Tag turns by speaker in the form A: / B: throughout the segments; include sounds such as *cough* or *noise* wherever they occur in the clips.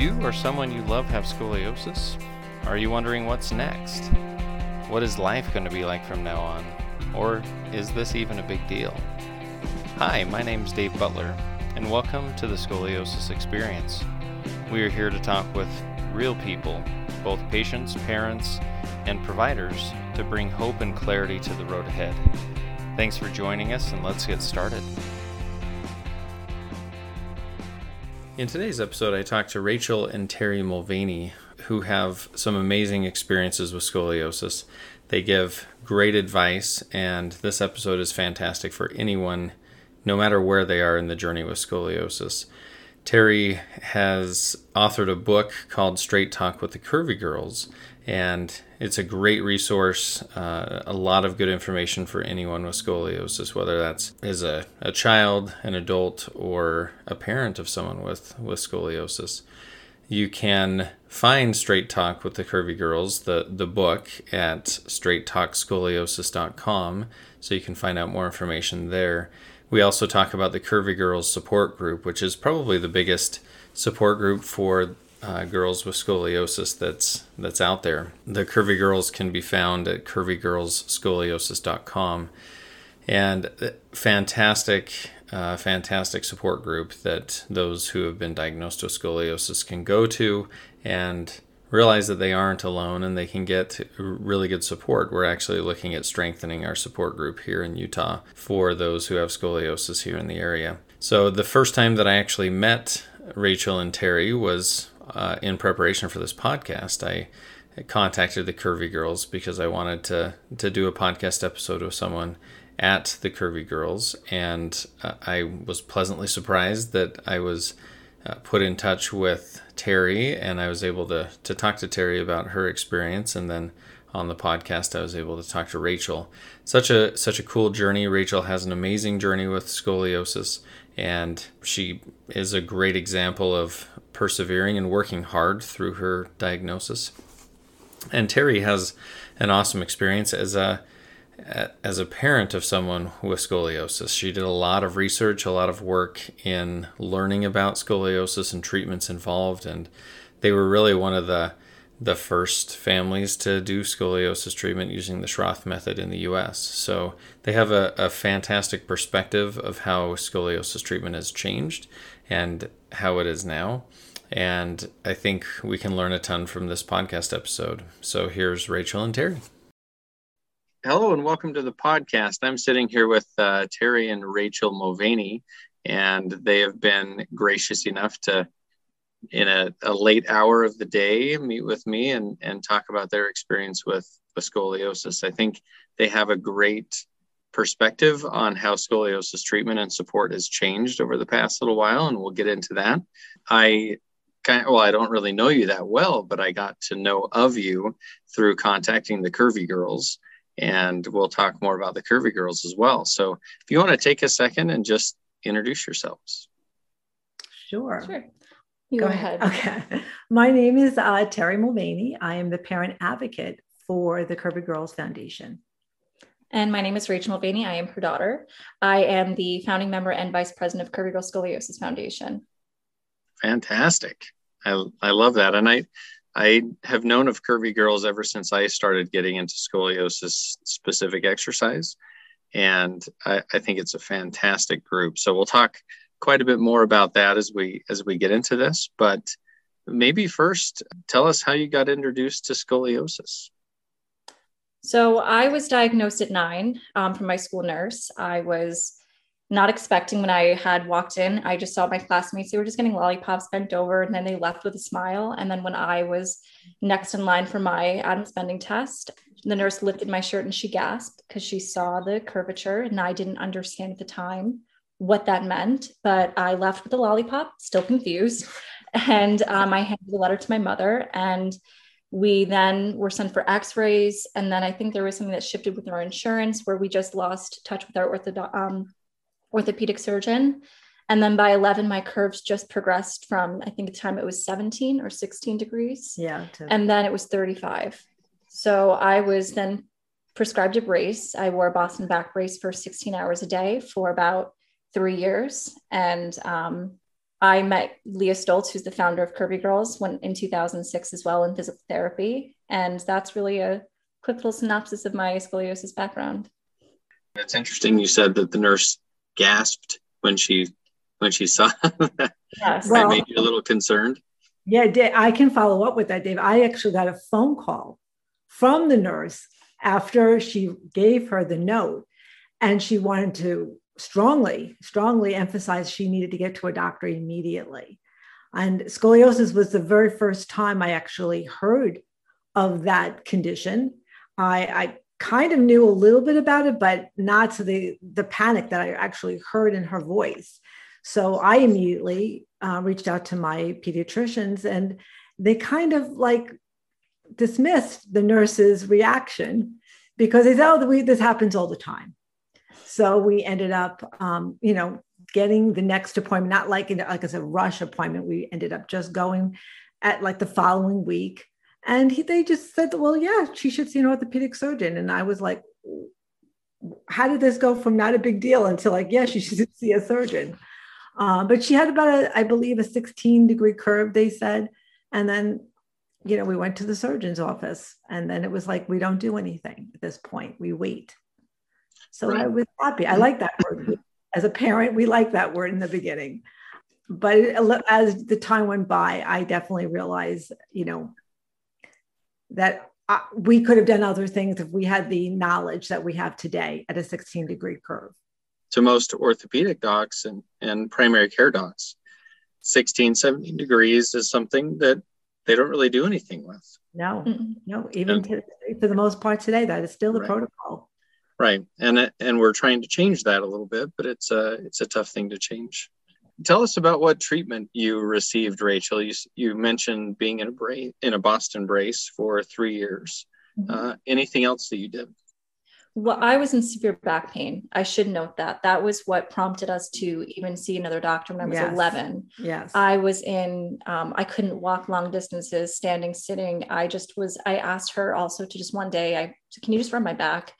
A: you or someone you love have scoliosis? Are you wondering what's next? What is life going to be like from now on? Or is this even a big deal? Hi, my name's Dave Butler, and welcome to the Scoliosis Experience. We are here to talk with real people, both patients, parents, and providers, to bring hope and clarity to the road ahead. Thanks for joining us, and let's get started. In today's episode, I talked to Rachel and Terry Mulvaney, who have some amazing experiences with scoliosis. They give great advice, and this episode is fantastic for anyone, no matter where they are in the journey with scoliosis. Terry has authored a book called Straight Talk with the Curvy Girls, and it's a great resource, uh, a lot of good information for anyone with scoliosis, whether that's as a, a child, an adult, or a parent of someone with, with scoliosis. You can find Straight Talk with the Curvy Girls, the, the book, at straighttalkscoliosis.com, so you can find out more information there. We also talk about the Curvy Girls support group, which is probably the biggest support group for uh, girls with scoliosis that's that's out there. The Curvy Girls can be found at curvygirlsscoliosis.com, and uh, fantastic, uh, fantastic support group that those who have been diagnosed with scoliosis can go to and realize that they aren't alone and they can get really good support. We're actually looking at strengthening our support group here in Utah for those who have scoliosis here in the area. So the first time that I actually met Rachel and Terry was uh, in preparation for this podcast, I contacted the Curvy Girls because I wanted to to do a podcast episode with someone at the Curvy Girls, and uh, I was pleasantly surprised that I was uh, put in touch with Terry, and I was able to to talk to Terry about her experience, and then on the podcast I was able to talk to Rachel. Such a such a cool journey. Rachel has an amazing journey with scoliosis, and she is a great example of persevering and working hard through her diagnosis. And Terry has an awesome experience as a as a parent of someone with scoliosis. She did a lot of research, a lot of work in learning about scoliosis and treatments involved, and they were really one of the the first families to do scoliosis treatment using the Schroth method in the US. So they have a, a fantastic perspective of how scoliosis treatment has changed and how it is now. And I think we can learn a ton from this podcast episode. So here's Rachel and Terry.
B: Hello and welcome to the podcast. I'm sitting here with uh, Terry and Rachel Mulvaney, and they have been gracious enough to, in a, a, late hour of the day, meet with me and, and talk about their experience with, with scoliosis. I think they have a great perspective on how scoliosis treatment and support has changed over the past little while, and we'll get into that. I kind of, well, I don't really know you that well, but I got to know of you through contacting the Curvy Girls. And we'll talk more about the Curvy Girls as well. So if you want to take a second and just introduce yourselves.
C: Sure.
D: Sure. You
C: go ahead. Okay. My name is uh, Terry Mulvaney. I am the parent advocate for the Curvy Girls Foundation.
D: And my name is Rachel Mulvaney. I am her daughter. I am the founding member and vice president of Curvy Girls Scoliosis Foundation.
B: Fantastic. I, I love that. And I, I have known of curvy girls ever since I started getting into scoliosis specific exercise. And I, I think it's a fantastic group. So we'll talk quite a bit more about that as we as we get into this. But maybe first tell us how you got introduced to scoliosis.
D: So I was diagnosed at nine um, from my school nurse. I was not expecting when I had walked in. I just saw my classmates, they were just getting lollipops bent over and then they left with a smile. And then when I was next in line for my Adams bending test, the nurse lifted my shirt and she gasped because she saw the curvature and I didn't understand at the time what that meant. But I left with a lollipop, still confused. *laughs* And um, I handed the letter to my mother and we then were sent for x-rays and then i think there was something that shifted with our insurance where we just lost touch with our orthodox um, orthopedic surgeon. And then by 11, my curves just progressed from, I think at the time it was 17 or 16 degrees.
C: Yeah.
D: To- and then it was 35. So I was then prescribed a brace. I wore a Boston back brace for 16 hours a day for about three years. And um, I met Leah Stoltz, who's the founder of Curvy Girls, when in 2006 as well in physical therapy, and that's really a quick little synopsis of my scoliosis background.
A: It's interesting. You said that the nurse gasped when she when she saw *laughs* that. Yes. that well, made you a little concerned.
C: Yeah, I can follow up with that, Dave. I actually got a phone call from the nurse after she gave her the note, and she wanted to strongly, strongly emphasize she needed to get to a doctor immediately. And scoliosis was the very first time I actually heard of that condition. I, I kind of knew a little bit about it, but not to the the panic that I actually heard in her voice. So I immediately uh, reached out to my pediatricians, and they kind of like dismissed the nurse's reaction because they said, "Oh, we, this happens all the time." So we ended up, um, you know, getting the next appointment, not like in, like as a rush appointment. We ended up just going at like the following week and he, they just said, well, yeah, she should see an orthopedic surgeon. And I was like, how did this go from not a big deal until like, yeah, she *laughs* should see a surgeon. Uh, but she had about a, I believe, a 16 degree curve, they said. And then, you know, we went to the surgeon's office. And then it was like, we don't do anything at this point, we wait. So right. I was happy. I like that word. *laughs* As a parent, we like that word in the beginning. But as the time went by, I definitely realized, you know, that uh, we could have done other things if we had the knowledge that we have today at a 16 degree curve.
A: To most orthopedic docs and, and primary care docs, 16, 17 degrees is something that they don't really do anything with.
C: No, no, even and, to, for the most part today, that is still the right. protocol.
A: Right, and and we're trying to change that a little bit, but it's a it's a tough thing to change tell us about what treatment you received, Rachel. You, you mentioned being in a brace, in a Boston brace for three years. Mm-hmm. Uh, anything else that you did?
D: Well, I was in severe back pain. I should note that. That was what prompted us to even see another doctor when I was yes. 11.
C: Yes.
D: I was in, um, I couldn't walk long distances, standing, sitting. I just was, I asked her also to just one day, I, can you just rub my back?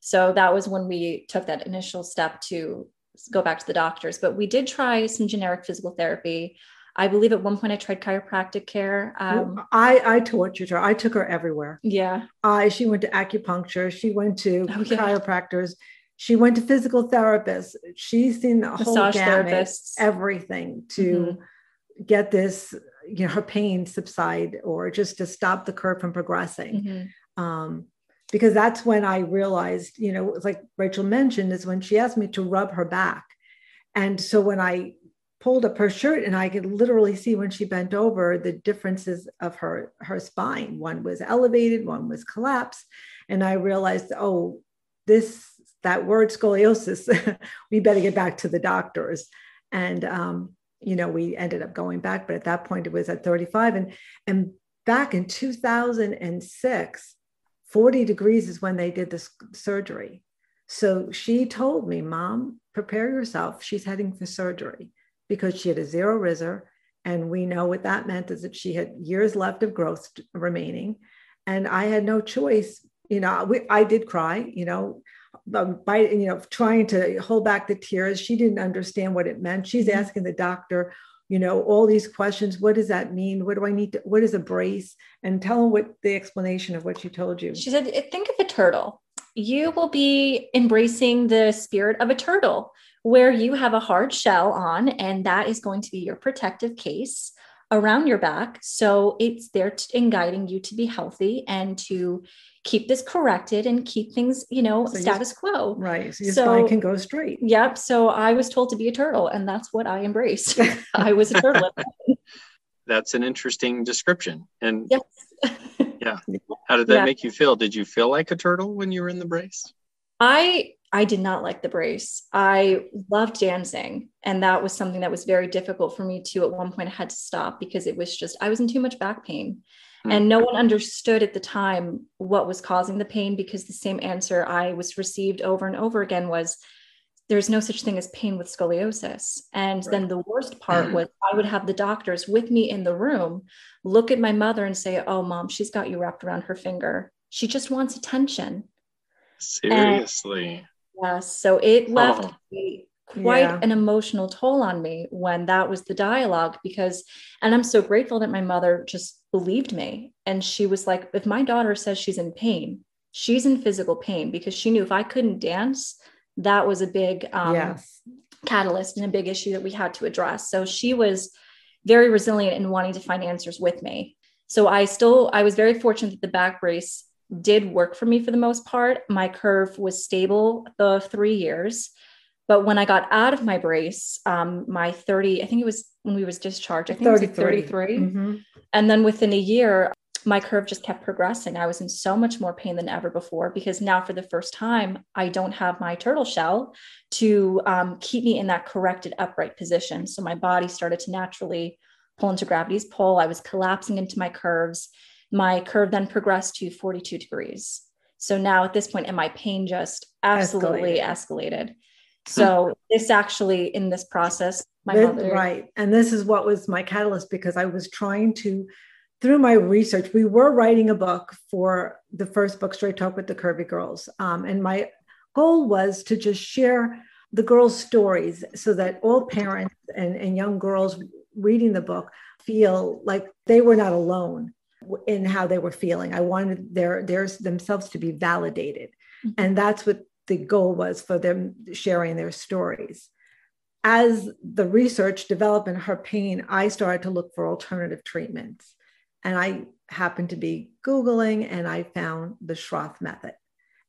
D: So that was when we took that initial step to go back to the doctors, but we did try some generic physical therapy. I believe at one point I tried chiropractic care. Um,
C: I I tortured her. I took her everywhere.
D: Yeah.
C: I she went to acupuncture. She went to oh, yeah. chiropractors. She went to physical therapists. She's seen the Massage whole gamut, therapists. everything to mm-hmm. get this, you know, her pain subside or just to stop the curve from progressing. Mm-hmm. Um, because that's when I realized, you know, like Rachel mentioned, is when she asked me to rub her back. And so when I pulled up her shirt and I could literally see when she bent over the differences of her her spine. One was elevated, one was collapsed. And I realized, oh, this that word scoliosis, *laughs* we better get back to the doctors. And um, you know, we ended up going back, but at that point it was at 35. And and back in 2006, 40 degrees is when they did this surgery. So she told me, Mom, prepare yourself. She's heading for surgery because she had a zero Risser. And we know what that meant is that she had years left of growth remaining. And I had no choice. You know, we, I did cry, you know, by, you know, trying to hold back the tears. She didn't understand what it meant. She's mm-hmm. asking the doctor, you know all these questions what does that mean? What do i need to what is a brace? And tell them what the explanation of what she told you.
D: She said eh, think of a turtle. You will be embracing the spirit of a turtle where you have a hard shell on and that is going to be your protective case around your back so it's there to, in guiding you to be healthy and to keep this corrected and keep things, you know, so status quo.
C: Right. So your so, spine can go straight.
D: Yep. So I was told to be a turtle, and that's what I embraced. *laughs* I was a turtle.
A: that's an interesting description. And yes. yeah. *laughs* How did that yeah. make you feel? Did you feel like a turtle when you were in the brace?
D: I I did not like the brace. I loved dancing. And that was something that was very difficult for me too. At one point, I had to stop because it was just, I was in too much back pain. Mm-hmm. And no one understood at the time what was causing the pain because the same answer I was received over and over again was there's no such thing as pain with scoliosis. And right. then the worst part was I would have the doctors with me in the room look at my mother and say, Oh, mom, she's got you wrapped around her finger. She just wants attention.
A: Seriously.
D: And, yes. So it left oh. a quite
C: Yeah.
D: an emotional toll on me when that was the dialogue because and i'm so grateful that my mother just believed me and she was like if my daughter says she's in pain she's in physical pain because she knew if i couldn't dance that was a big um,
C: yes.
D: catalyst and a big issue that we had to address. So she was very resilient in wanting to find answers with me. So I still, I was very fortunate that the back brace did work for me for the most part. My curve was stable the three years. But when I got out of my brace, um, my 30, I think it was when we was discharged, I think it was like 33.
C: Mhm.
D: And then within a year, my curve just kept progressing. I was in so much more pain than ever before because now, for the first time, I don't have my turtle shell to um, keep me in that corrected upright position. So my body started to naturally pull into gravity's pull. I was collapsing into my curves. My curve then progressed to 42 degrees. So now at this point, and my pain just absolutely escalated. So *laughs* this actually, in this process, my
C: Th-
D: mother,
C: Right. And this is what was my catalyst because I was trying to, through my research, we were writing a book for the first book, Straight Talk with the Curvy Girls. Um, and my goal was to just share the girls' stories so that all parents and, and young girls reading the book feel like they were not alone in how they were feeling. I wanted their, their themselves to be validated.
D: Mhm.
C: And that's what the goal was for them sharing their stories as the research developed in her pain, I started to look for alternative treatments. And I happened to be Googling and I found the Schroth method.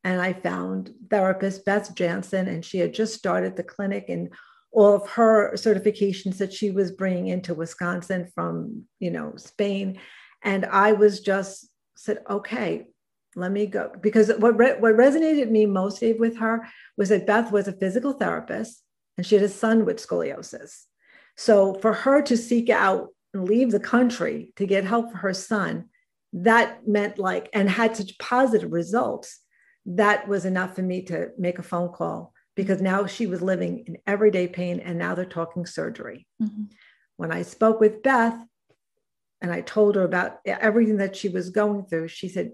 C: And I found therapist Beth Janssen, and she had just started the clinic and all of her certifications that she was bringing into Wisconsin from, you know, Spain. And I was just said, okay, let me go. Because what, re- what resonated me most Dave, with her was that Beth was a physical therapist and she had a son with scoliosis. So for her to seek out and leave the country to get help for her son, that meant like, and had such positive results, that was enough for me to make a phone call because now she was living in everyday pain and now they're talking surgery.
D: Mhm.
C: When I spoke with Beth and I told her about everything that she was going through, she said,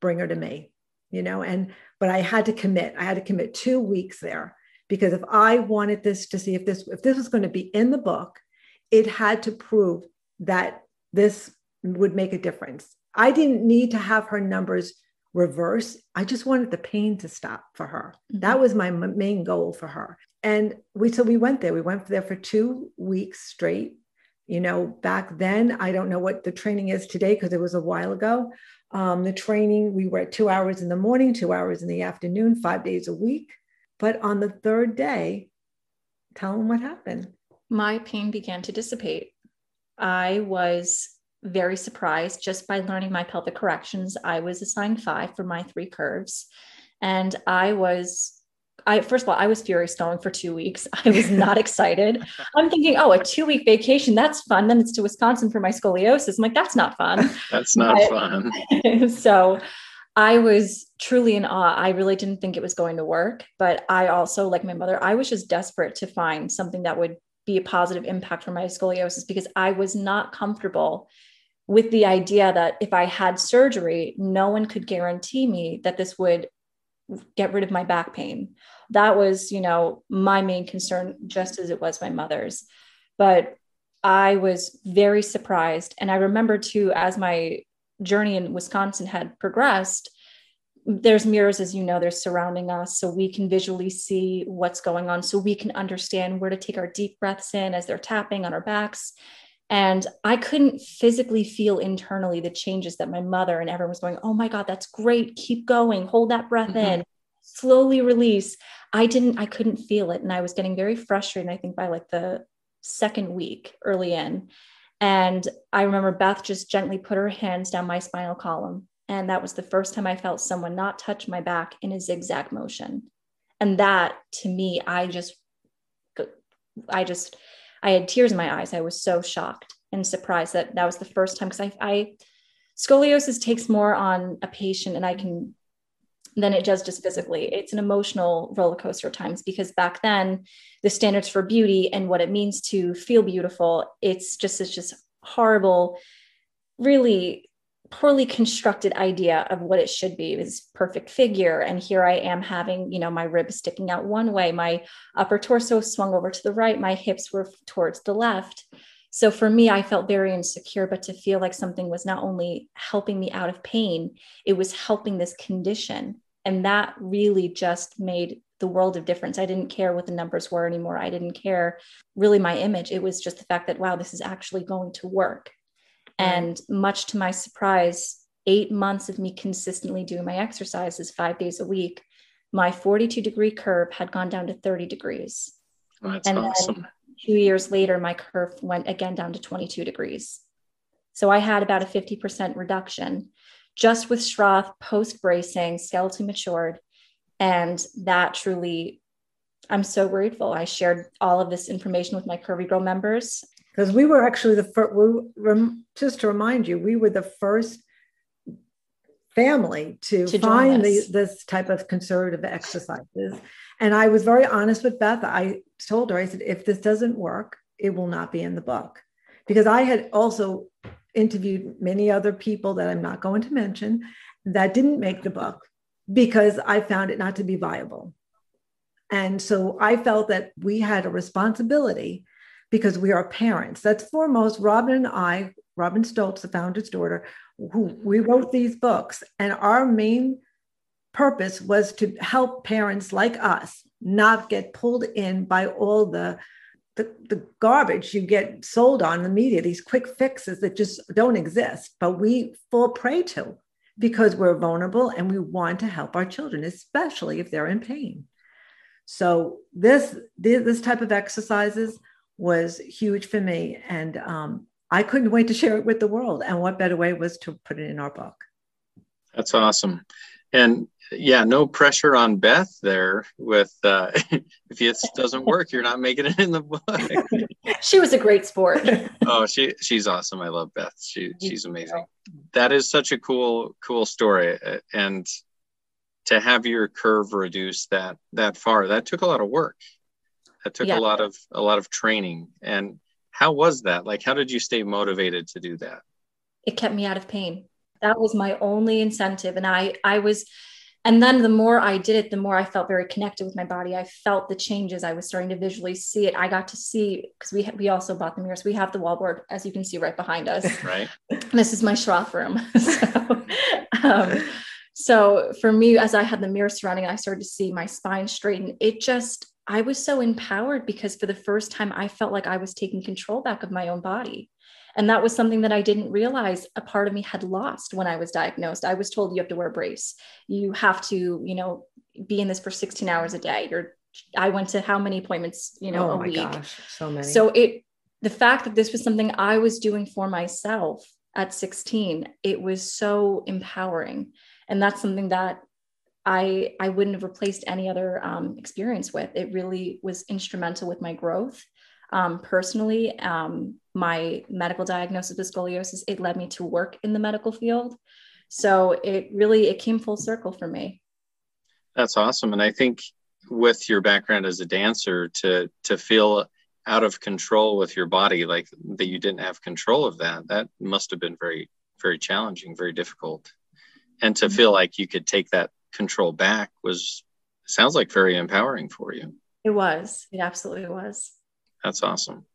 C: bring her to me, you know, and, but I had to commit, I had to commit two weeks there because if I wanted this to see if this, if this was going to be in the book, it had to prove that this would make a difference. I didn't need to have her numbers reverse. I just wanted the pain to stop for her.
D: Mhm.
C: That was my m- main goal for her. And we, so we went there. We went there for two weeks straight. You know, back then, I don't know what the training is today because it was a while ago. Um, the training, we were at two hours in the morning, two hours in the afternoon, five days a week. But on the third day, tell them what happened.
D: my pain began to dissipate. I was very surprised just by learning my pelvic corrections. I was assigned five for my three curves. And I was, I first of all, I was furious going for two weeks. *laughs* I was not excited. I'm thinking, oh, a two week vacation, that's fun. Then it's to Wisconsin for my scoliosis. I'm like, that's not fun.
A: That's not
D: But-
A: fun. *laughs*
D: so I was truly in awe. I really didn't think it was going to work, but I also, like my mother, I was just desperate to find something that would be a positive impact for my scoliosis because I was not comfortable with the idea that if I had surgery, no one could guarantee me that this would get rid of my back pain. That was, you know, my main concern, just as it was my mother's. But I was very surprised. And I remember too, as my journey in Wisconsin had progressed, there's mirrors, as you know, they're surrounding us. So we can visually see what's going on. So we can understand where to take our deep breaths in as they're tapping on our backs. And I couldn't physically feel internally the changes that my mother and everyone was going, Oh my God, that's great. Keep going. Hold that breath
A: Mhm.
D: in. Slowly release. I didn't, I couldn't feel it. And I was getting very frustrated. I think by like the second week early in. And I remember Beth just gently put her hands down my spinal column. And that was the first time I felt someone not touch my back in a zigzag motion. And that to me, I just, I just, I had tears in my eyes. I was so shocked and surprised that that was the first time because I, I, scoliosis takes more on a patient and I can, than it does just physically. It's an emotional roller coaster at times because back then, the standards for beauty and what it means to feel beautiful, it's just, it's just horrible, really poorly constructed idea of what it should be. Was perfect figure. And here I am having, you know, my ribs sticking out one way, my upper torso swung over to the right, my hips were towards the left. So for me, I felt very insecure, but to feel like something was not only helping me out of pain, it was helping this condition. And that really just made the world of difference. I didn't care what the numbers were anymore. I didn't care really my image. It was just the fact that, wow, this is actually going to work. And much to my surprise, eight months of me consistently doing my exercises five days a week, my 42 degree curve had gone down to 30 degrees.
A: Oh, that's and awesome.
D: two years later, my curve went again down to 22 degrees. So I had about a 50% reduction just with Schroth post bracing, skeleton matured. And that truly, I'm so grateful. I shared all of this information with my Curvy Girl members
C: because we were actually the first. We, just to remind you, we were the first family to, to find the, this type of conservative exercises. And I was very honest with Beth. I told her, I said, if this doesn't work, it will not be in the book. Because I had also interviewed many other people that I'm not going to mention that didn't make the book because I found it not to be viable. And so I felt that we had a responsibility because we are parents. That's foremost. Robin and I, Robin Stoltz, the founder's daughter, who mm-hmm. we wrote these books, and our main purpose was to help parents like us not get pulled in by all the the, the garbage you get sold on the media, these quick fixes that just don't exist, but we fall prey to because we're vulnerable and we want to help our children, especially if they're in pain. So this this type of exercises was huge for me. And um, I couldn't wait to share it with the world. And what better way was to put it in our book?
A: That's awesome. And yeah, no pressure on Beth there with uh, *laughs* if it doesn't work, you're not making it in the book. *laughs*
D: she was a great sport. *laughs*
A: oh, she she's awesome. I love Beth. She she's amazing. That is such a cool cool story. And to have your curve reduced that that far, that took a lot of work. That took yeah. a lot of a lot of training. And how was that? Like, how did you stay motivated to do that?
D: It kept me out of pain. That was my only incentive, and I I was. And then the more I did it, the more I felt very connected with my body. I felt the changes. I was starting to visually see it. I got to see because we ha- we also bought the mirrors. We have the wallboard, as you can see right behind us. *laughs*
A: Right.
D: this is my Schroth room. *laughs* so, um, so for me, as I had the mirror surrounding, I started to see my spine straighten. It just I was so empowered because for the first time, I felt like I was taking control back of my own body. And that was something that I didn't realize a part of me had lost when I was diagnosed. I was told you have to wear a brace. You have to, you know, be in this for 16 hours a day. You're I went to how many appointments, you know,
C: oh
D: a week.
C: Gosh, so many.
D: So it the fact that this was something I was doing for myself at 16, it was so empowering. And that's something that I I wouldn't have replaced any other um, experience with. It really was instrumental with my growth. Um, personally, um, my medical diagnosis of scoliosis it led me to work in the medical field. So it really it came full circle for me.
A: That's awesome, and I think with your background as a dancer, to to feel out of control with your body, like that you didn't have control of that, that must have been very very challenging, very difficult, and to mm-hmm. feel like you could take that control back was sounds like very empowering for you.
D: It was. It absolutely was.
A: That's awesome.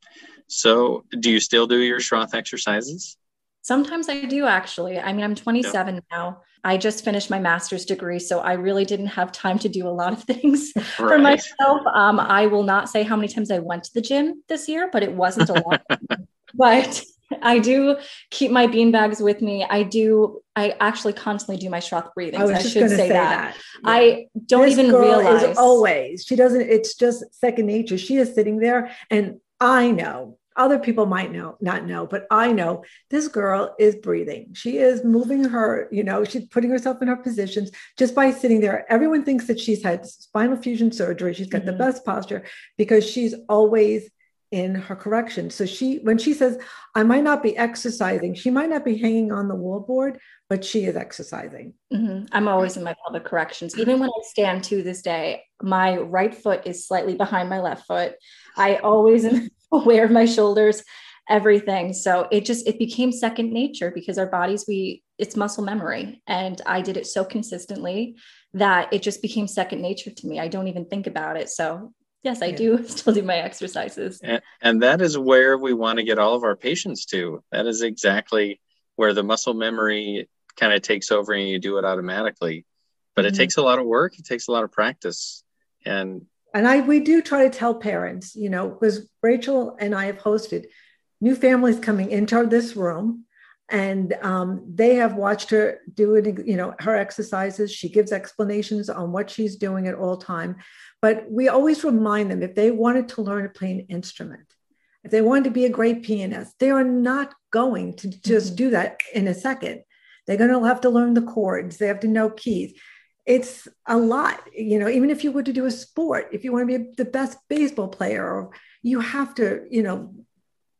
A: So, do you still do your Schroth exercises?
D: Sometimes I do actually. I mean, I'm 27 yeah. now. I just finished my master's degree, so I really didn't have time to do a lot of things *laughs* right. for myself. Um, I will not say how many times I went to the gym this year, but it wasn't a lot. *laughs* but I do keep my bean bags with me. I do. I actually constantly do my Schroth breathing. I, I should say, say, that. that. Yeah. I don't this even realize.
C: always. She doesn't. It's just second nature. She is sitting there, and I know other people might know not know but i know this girl is breathing she is moving her you know she's putting herself in her positions just by sitting there everyone thinks that she's had spinal fusion surgery she's got mm-hmm. the best posture because she's always in her correction. So she, when she says, I might not be exercising, she might not be hanging on the wall board, but she is exercising.
D: Mm-hmm. I'm always in my pelvic corrections. Even when I stand to this day, my right foot is slightly behind my left foot. I always am *laughs* aware of my shoulders, everything. So it just, it became second nature because our bodies, we, it's muscle memory. And I did it so consistently that it just became second nature to me. I don't even think about it. So yes, I yeah. do *laughs* still do my exercises.
A: And, and that is where we want to get all of our patients to. That is exactly where the muscle memory kind of takes over and you do it automatically. But mm-hmm. it takes a lot of work, it takes a lot of practice. And
C: and I we do try to tell parents, you know, because Rachel and I have hosted new families coming into this room and um, they have watched her do it you know her exercises. She gives explanations on what she's doing at all time. But we always remind them if they wanted to learn to play an instrument if they wanted to be a great pianist they are not going to just mm-hmm. do that in a second. They're going to have to learn the chords. They have to know keys. It's a lot you know even if you were to do a sport if you want to be the best baseball player you have to you know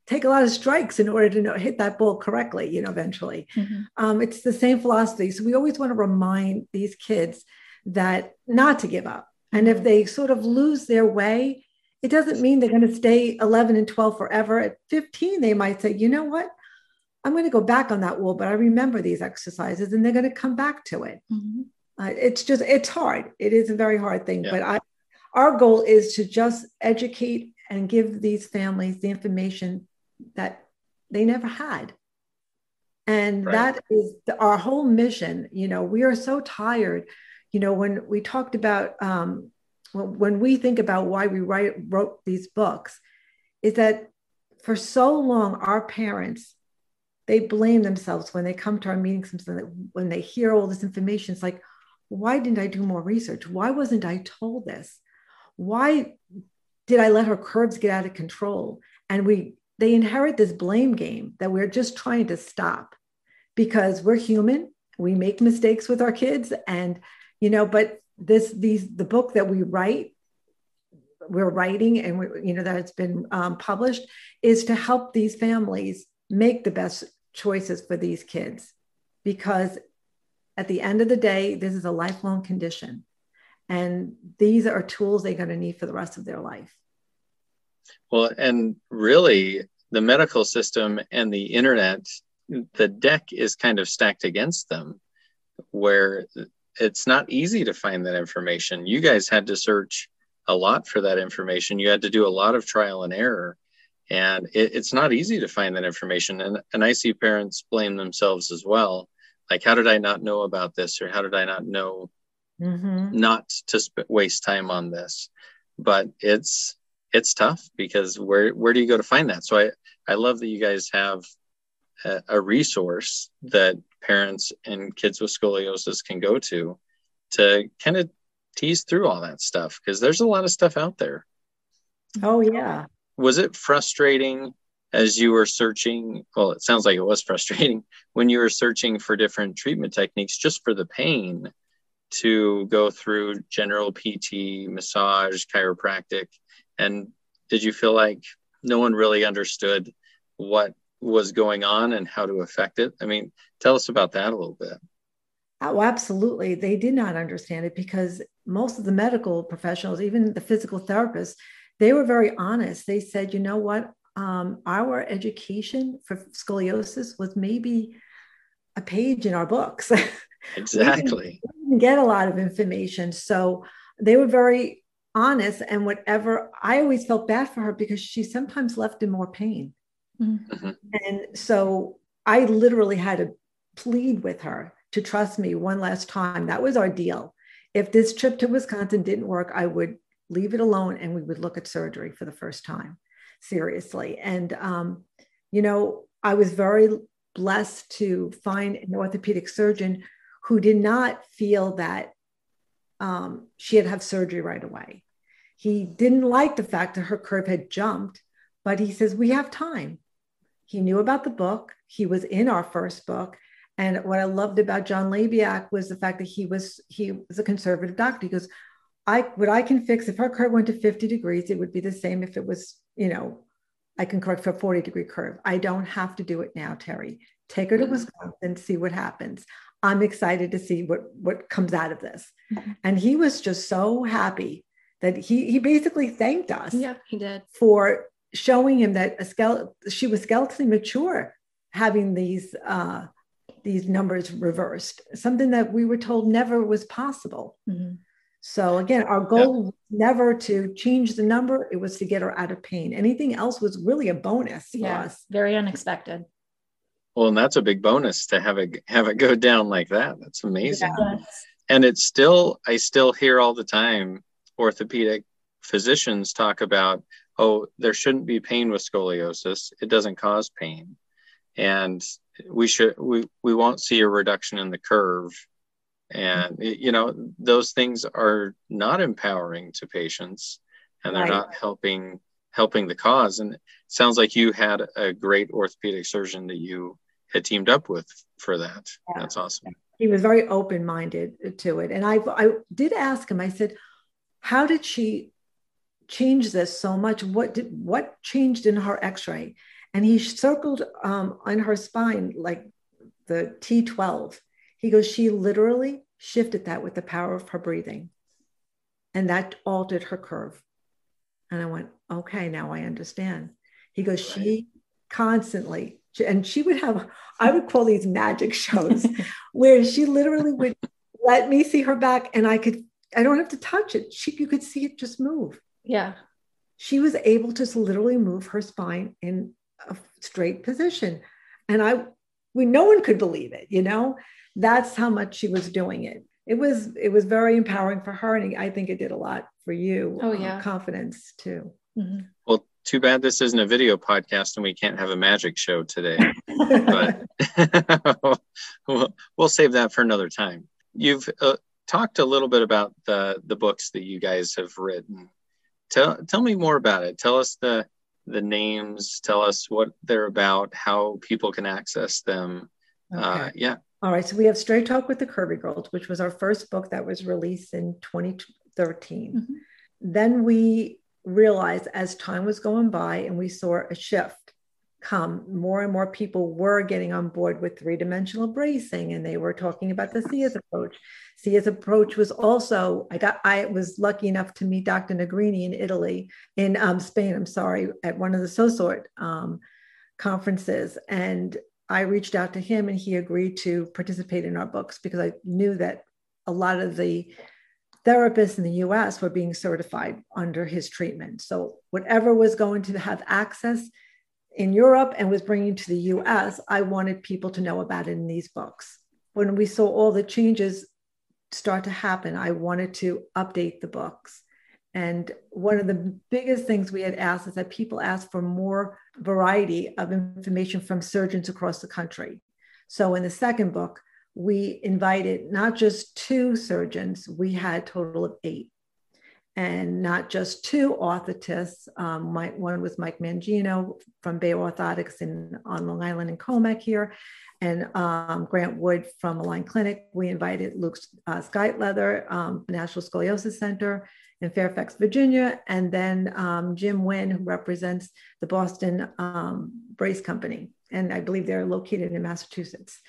C: take a lot of strikes in order to know, hit that ball correctly, you know, eventually. Mm-hmm. Um, it's the same philosophy. So we always want to remind these kids that not to give up. And if mm-hmm. they sort of lose their way, it doesn't mean they're going to stay 11 and 12 forever. At 15, they might say, you know what? I'm going to go back on that wall, but I remember these exercises and they're going to come back to it. Mm-hmm. Uh, it's just, it's hard. It is a very hard thing, yeah. but I, our goal is to just educate and give these families the information that they never had. And right. that is the, our whole mission. You know, we are so tired. You know, when we talked about, um, when, when we think about why we write, wrote these books, is that for so long, our parents, they blame themselves when they come to our meetings, when they hear all this information. It's like, why didn't I do more research? Why wasn't I told this? Why did I let her curves get out of control? And we they inherit this blame game that we're just trying to stop because we're human we make mistakes with our kids and you know but this these the book that we write we're writing and we, you know that it's been um, published is to help these families make the best choices for these kids because at the end of the day this is a lifelong condition and these are tools they're going to need for the rest of their life
A: well, and really, the medical system and the internet, the deck is kind of stacked against them, where it's not easy to find that information. You guys had to search a lot for that information. You had to do a lot of trial and error. And it, it's not easy to find that information. And, and I see parents blame themselves as well. Like, how did I not know about this? Or how did I not know mm-hmm. not to sp- waste time on this? But it's it's tough because where where do you go to find that? So I I love that you guys have a, a resource that parents and kids with scoliosis can go to to kind of tease through all that stuff because there's a lot of stuff out there.
C: Oh yeah.
A: Was it frustrating as you were searching? Well, it sounds like it was *laughs* frustrating when you were searching for different treatment techniques just for the pain to go through general PT, massage, chiropractic, and did you feel like no one really understood what was going on and how to affect it? I mean, tell us about that a little bit.
C: Oh, absolutely. They did not understand it because most of the medical professionals, even the physical therapists, they were very honest. They said, you know what? Um, our education for scoliosis was maybe a page in our books.
A: Exactly. *laughs*
C: we, didn't, we didn't get a lot of information. So they were very honest and whatever i always felt bad for her because she sometimes left in more pain mm-hmm. and so i literally had to plead with her to trust me one last time that was our deal if this trip to wisconsin didn't work i would leave it alone and we would look at surgery for the first time seriously and um, you know i was very blessed to find an orthopedic surgeon who did not feel that um, she had to have surgery right away. He didn't like the fact that her curve had jumped, but he says, We have time. He knew about the book. He was in our first book. And what I loved about John Labiak was the fact that he was he was a conservative doctor. He goes, I what I can fix if her curve went to 50 degrees, it would be the same if it was, you know, I can correct for a 40 degree curve. I don't have to do it now, Terry. Take her to mm-hmm. Wisconsin, see what happens. I'm excited to see what what comes out of this. Mm-hmm. And he was just so happy that he he basically thanked us.
D: Yeah, he did
C: for showing him that a skeleton she was skeletally mature, having these uh, these numbers reversed, something that we were told never was possible. Mm-hmm. So again, our goal was never to change the number; it was to get her out of pain. Anything else was really a bonus for yeah, us.
D: Very unexpected.
A: Well, and that's a big bonus to have it have it go down like that. That's amazing. Yes. And it's still, I still hear all the time orthopedic physicians talk about, oh, there shouldn't be pain with scoliosis. It doesn't cause pain, and we should we we won't see a reduction in the curve and you know those things are not empowering to patients and they're right. not helping helping the cause and it sounds like you had a great orthopedic surgeon that you had teamed up with for that yeah. that's awesome
C: he was very open-minded to it and i i did ask him i said how did she change this so much what did what changed in her x-ray and he circled um, on her spine like the t12 he goes, she literally shifted that with the power of her breathing. And that altered her curve. And I went, okay, now I understand. He goes, right. she constantly, and she would have, I would call these magic shows *laughs* where she literally would let me see her back and I could, I don't have to touch it. She, you could see it just move.
D: Yeah.
C: She was able to literally move her spine in a straight position. And I, we, no one could believe it, you know? that's how much she was doing it it was it was very empowering for her and i think it did a lot for you
D: oh uh, yeah
C: uh, confidence too
A: mm-hmm. well too bad this isn't a video podcast and we can't have a magic show today *laughs* but *laughs* we'll, we'll save that for another time you've uh, talked a little bit about the the books that you guys have written tell tell me more about it tell us the the names tell us what they're about how people can access them uh, okay. uh, yeah
C: all right, so we have Straight Talk with the Curvy Girls, which was our first book that was released in 2013. Mm-hmm. Then we realized as time was going by and we saw a shift come, more and more people were getting on board with three dimensional bracing and they were talking about the SEAS approach. SEAS approach was also, I got, I was lucky enough to meet Dr. Negrini in Italy, in um, Spain, I'm sorry, at one of the SOSORT um, conferences. And I reached out to him and he agreed to participate in our books because I knew that a lot of the therapists in the US were being certified under his treatment. So, whatever was going to have access in Europe and was bringing to the US, I wanted people to know about it in these books. When we saw all the changes start to happen, I wanted to update the books. And one of the biggest things we had asked is that people ask for more variety of information from surgeons across the country. So in the second book, we invited not just two surgeons, we had a total of eight. And not just two orthotists. Um, my, one was Mike Mangino from Bay Orthotics in, on Long Island and Commack here, and um, Grant Wood from Align Clinic. We invited Luke uh, Stikeleather, um, National Scoliosis Center, in Fairfax, Virginia, and then um, Jim Wynn, who represents the Boston um, Brace Company, and I believe they're located in Massachusetts.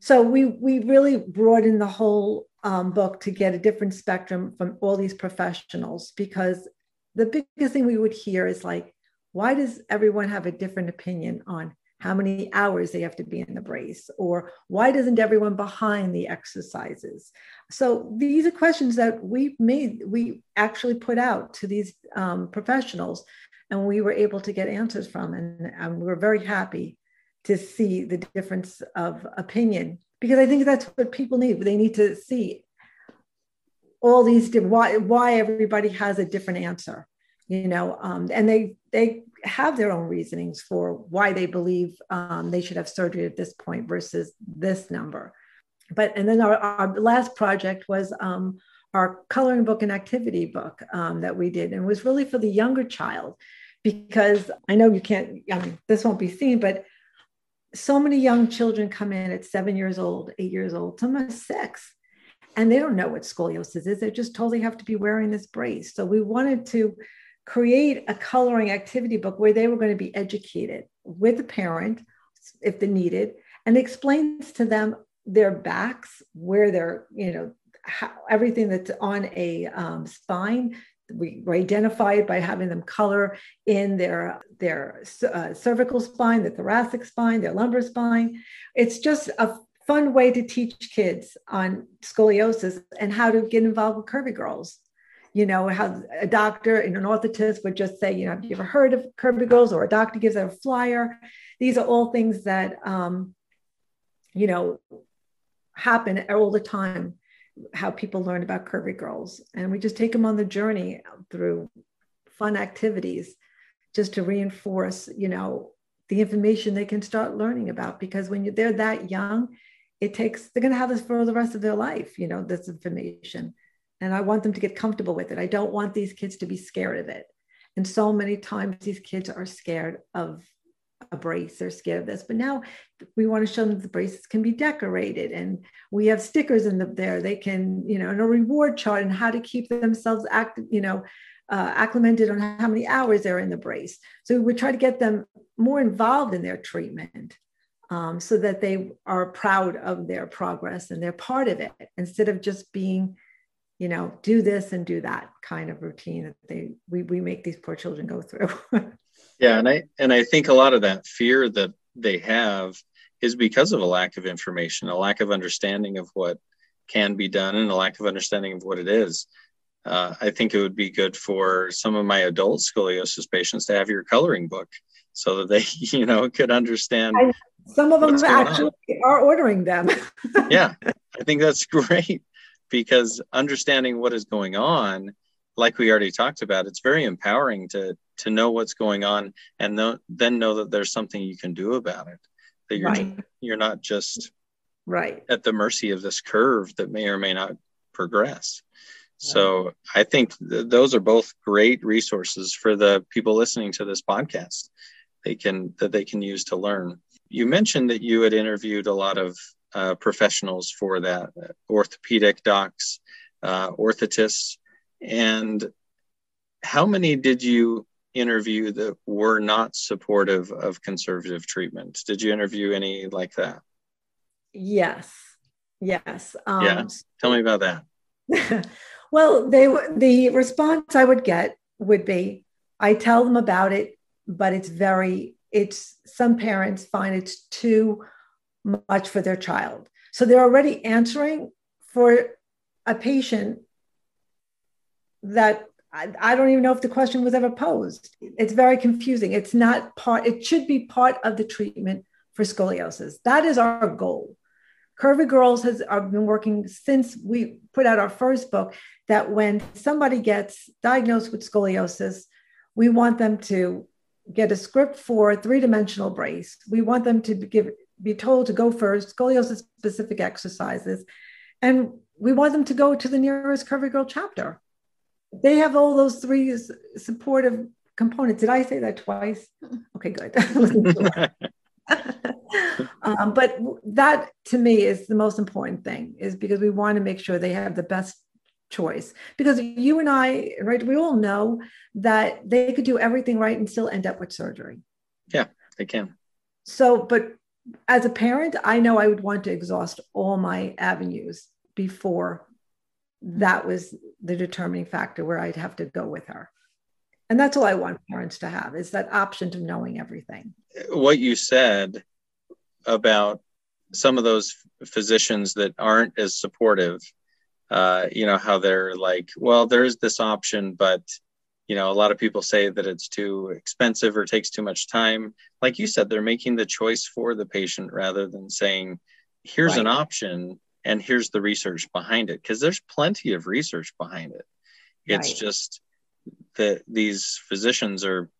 C: So we we really in the whole um, book to get a different spectrum from all these professionals because the biggest thing we would hear is like, why does everyone have a different opinion on how many hours they have to be in the brace? Or why doesn't everyone behind the exercises? So these are questions that we made we actually put out to these um, professionals and we were able to get answers from and, and we were very happy to see the difference of opinion because i think that's what people need. They need to see all these why why everybody has a different answer you know um, and they they have their own reasonings for why they believe um, they should have surgery at this point versus this number. But and then our, our last project was um, our coloring book and activity book um, that we did and was really for the younger child because i know you can't i mean this won't be seen but so many young children come in at seven years old eight years old some are six and they don't know what scoliosis is. They just totally have to be wearing this brace. So we wanted to create a coloring activity book where they were going to be educated with a parent if they needed and explains to them their backs where they're you know how, everything that's on a um, spine we identify it by having them color in their their uh, cervical spine, the thoracic spine, their lumbar spine. It's just a fun way to teach kids on scoliosis and how to get involved with curvy girls. You know, how a doctor and an orthotist would just say, you know, have you ever heard of curvy girls? Or a doctor gives out a flyer. These are all things that, um, you know, happen all the time how people learn about curvy girls. And we just take them on the journey through fun activities just to reinforce you know the information they can start learning about. Because when they're that young it takes they're going to have this for the rest of their life you know this information. And i want them to get comfortable with it. I don't want these kids to be scared of it. And so many times these kids are scared of a brace scared of this but now we want to show them the braces can be decorated and we have stickers in the, there. They can you know and a reward chart and how to keep themselves active you know uh, acclimated on how many hours they're in the brace. So we try to get them more involved in their treatment um, so that they are proud of their progress and they're part of it instead of just being you know do this and do that kind of routine that they we, we make these poor children go through *laughs*
A: yeah and i and i think a lot of that fear that they have is because of a lack of information a lack of understanding of what can be done and a lack of understanding of what it is uh, i think it would be good for some of my adult scoliosis patients to have your coloring book so that they *laughs* you know could understand I,
C: some of them actually on. are ordering them *laughs*
A: yeah i think that's *laughs* great because understanding what is going on like we already talked about it's very empowering to to know what's going on and th- then know that there's something you can do about it. That you're right. just, you're not just
C: right.
A: at the mercy of this curve that may or may not progress. So i think th- those are both great resources for the people listening to this podcast. They can that they can use to learn. You mentioned that you had interviewed a lot of uh, professionals for that orthopedic docs uh, orthotists. And how many did you interview that were not supportive of conservative treatment? Did you interview any like that?
C: Yes. Yes.
A: Um, yeah. Tell me about that. *laughs*
C: Well they the response i would get would be i tell them about it but it's very it's some parents find it's too much for their child. So they're already answering for a patient that I, don't even know if the question was ever posed. It's very confusing. It's not part it should be part of the treatment for scoliosis. That is our goal. Curvy girls has I've been working since we put out our first book that when somebody gets diagnosed with scoliosis we want them to get a script for three-dimensional brace. We want them to give be told to go first scoliosis specific exercises, and we want them to go to the nearest Curvy Girl chapter. They have all those three supportive components. Did I say that twice? *laughs* Okay, good. *laughs* *laughs* um, but that to me is the most important thing, is because we want to make sure they have the best choice because you and I, right, we all know that they could do everything right and still end up with surgery.
A: Yeah, they can.
C: So, but as a parent, I know I would want to exhaust all my avenues before that was the determining factor where I'd have to go with her. And that's all I want parents to have is that option to knowing everything.
A: What you said about some of those physicians that aren't as supportive uh, you know how they're like well there's this option but you know a lot of people say that it's too expensive or takes too much time like you said they're making the choice for the patient rather than saying here's right. an option and here's the research behind it because there's plenty of research behind it it's right. just that these physicians are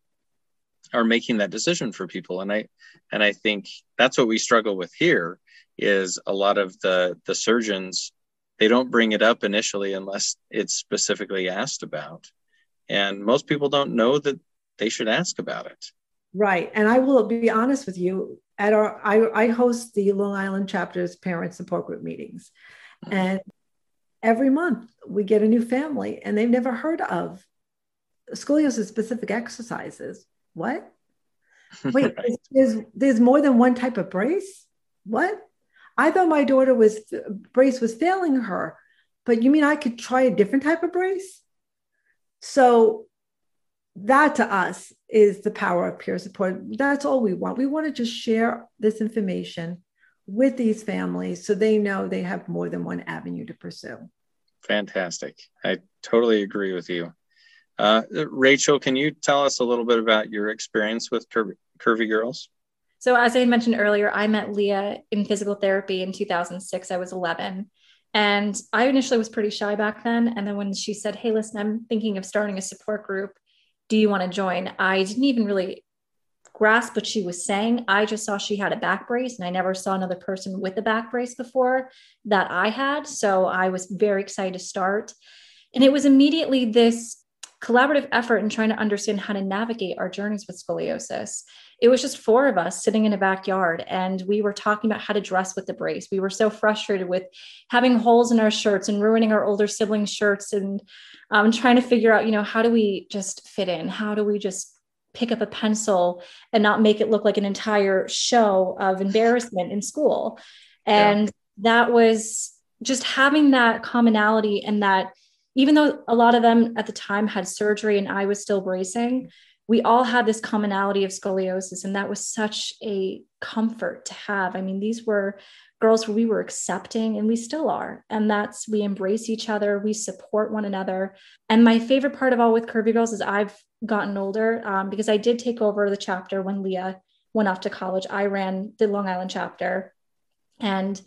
A: are making that decision for people and i and i think that's what we struggle with here is a lot of the the surgeons they don't bring it up initially unless it's specifically asked about. And most people don't know that they should ask about it.
C: Right. And I will be honest with you, at our I, I host the Long Island chapter's parent support group meetings. Mm-hmm. And every month we get a new family and they've never heard of scoliosis specific exercises. What? *laughs* Wait, right. there's, there's more than one type of brace? What? I thought my daughter was brace was failing her, but you mean I could try a different type of brace? So that to us is the power of peer support. That's all we want. We want to just share this information with these families so they know they have more than one avenue to pursue.
A: Fantastic. I totally agree with you. Uh, Rachel, can you tell us a little bit about your experience with Curvy, Curvy Girls?
D: So, as I mentioned earlier, I met Leah in physical therapy in 2006. I was 11. And I initially was pretty shy back then. And then when she said, Hey, listen, I'm thinking of starting a support group. Do you want to join? I didn't even really grasp what she was saying. I just saw she had a back brace, and I never saw another person with a back brace before that I had. So I was very excited to start. And it was immediately this collaborative effort in trying to understand how to navigate our journeys with scoliosis. It was just four of us sitting in a backyard, and we were talking about how to dress with the brace. We were so frustrated with having holes in our shirts and ruining our older siblings' shirts, and um, trying to figure out, you know, how do we just fit in? How do we just pick up a pencil and not make it look like an entire show of embarrassment in school? And yeah. that was just having that commonality and that even though a lot of them at the time had surgery and I was still bracing, we all had this commonality of scoliosis. And that was such a comfort to have. I mean, these were girls we were accepting and we still are. And that's we embrace each other, we support one another. And my favorite part of all with Curvy Girls is I've gotten older um, because I did take over the chapter when Leah went off to college. I ran the Long Island chapter. And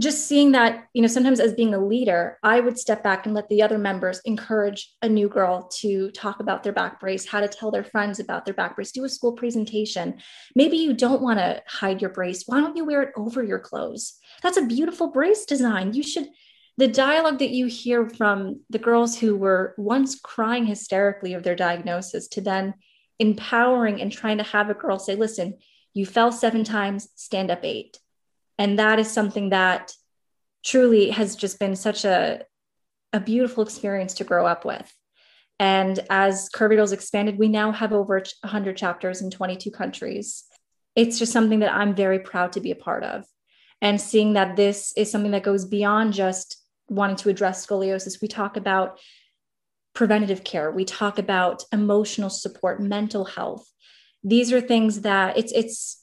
D: just seeing that, you know, sometimes as being a leader, I would step back and let the other members encourage a new girl to talk about their back brace, how to tell their friends about their back brace, do a school presentation. Maybe you don't want to hide your brace. Why don't you wear it over your clothes? That's a beautiful brace design. You should, the dialogue that you hear from the girls who were once crying hysterically of their diagnosis to then empowering and trying to have a girl say, listen, you fell seven times, stand up eight and that is something that truly has just been such a, a beautiful experience to grow up with. And as curvy girls expanded we now have over 100 chapters in 22 countries. It's just something that i'm very proud to be a part of. And seeing that this is something that goes beyond just wanting to address scoliosis we talk about preventative care. We talk about emotional support mental health. These are things that it's it's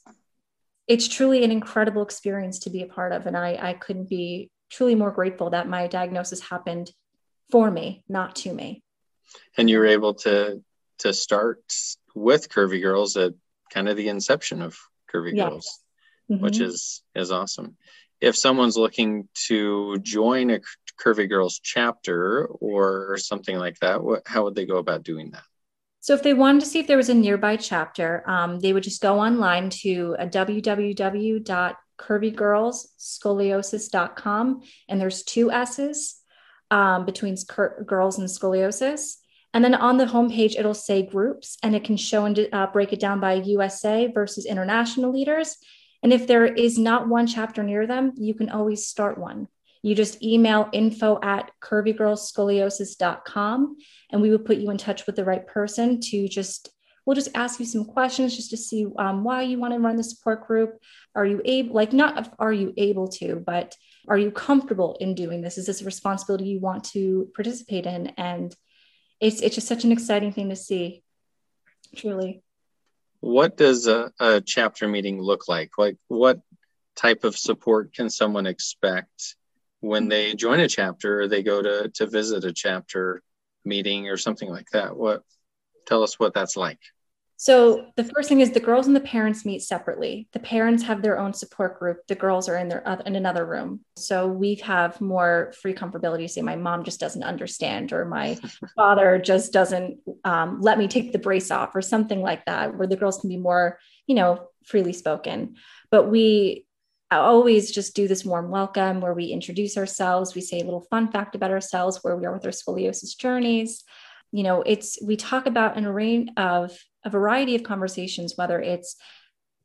D: it's truly an incredible experience to be a part of. And I, I couldn't be truly more grateful that my diagnosis happened for me, not to me.
A: And you were able to to start with Curvy Girls at kind of the inception of Curvy yes. Girls, mm-hmm. which is is awesome. If someone's looking to join a Curvy Girls chapter or something like that, what, how would they go about doing that?
D: So if they wanted to see if there was a nearby chapter, um, they would just go online to a www.curvygirlsscoliosis.com, and there's two S's um, between cur- girls and scoliosis. And then on the homepage, it'll say groups, and it can show and uh, break it down by USA versus international leaders. And if there is not one chapter near them, you can always start one you just email info at curvygirlscoliosis.com and we will put you in touch with the right person to just we'll just ask you some questions just to see um, why you want to run the support group. Are you able like not are you able to but are you comfortable in doing this? Is this a responsibility you want to participate in? And it's it's just such an exciting thing to see truly.
A: What does a, a chapter meeting look like? Like what type of support can someone expect when they join a chapter or they go to to visit a chapter meeting or something like that. What tell us what that's like.
D: So the first thing is the girls and the parents meet separately. The parents have their own support group. The girls are in their other, in another room. So we have more free comfortability. Say my mom just doesn't understand or my *laughs* father just doesn't um, let me take the brace off or something like that where the girls can be more you know freely spoken. But we I always just do this warm welcome where we introduce ourselves, we say a little fun fact about ourselves, where we are with our scoliosis journeys. You know, it's we talk about an array of a variety of conversations, whether it's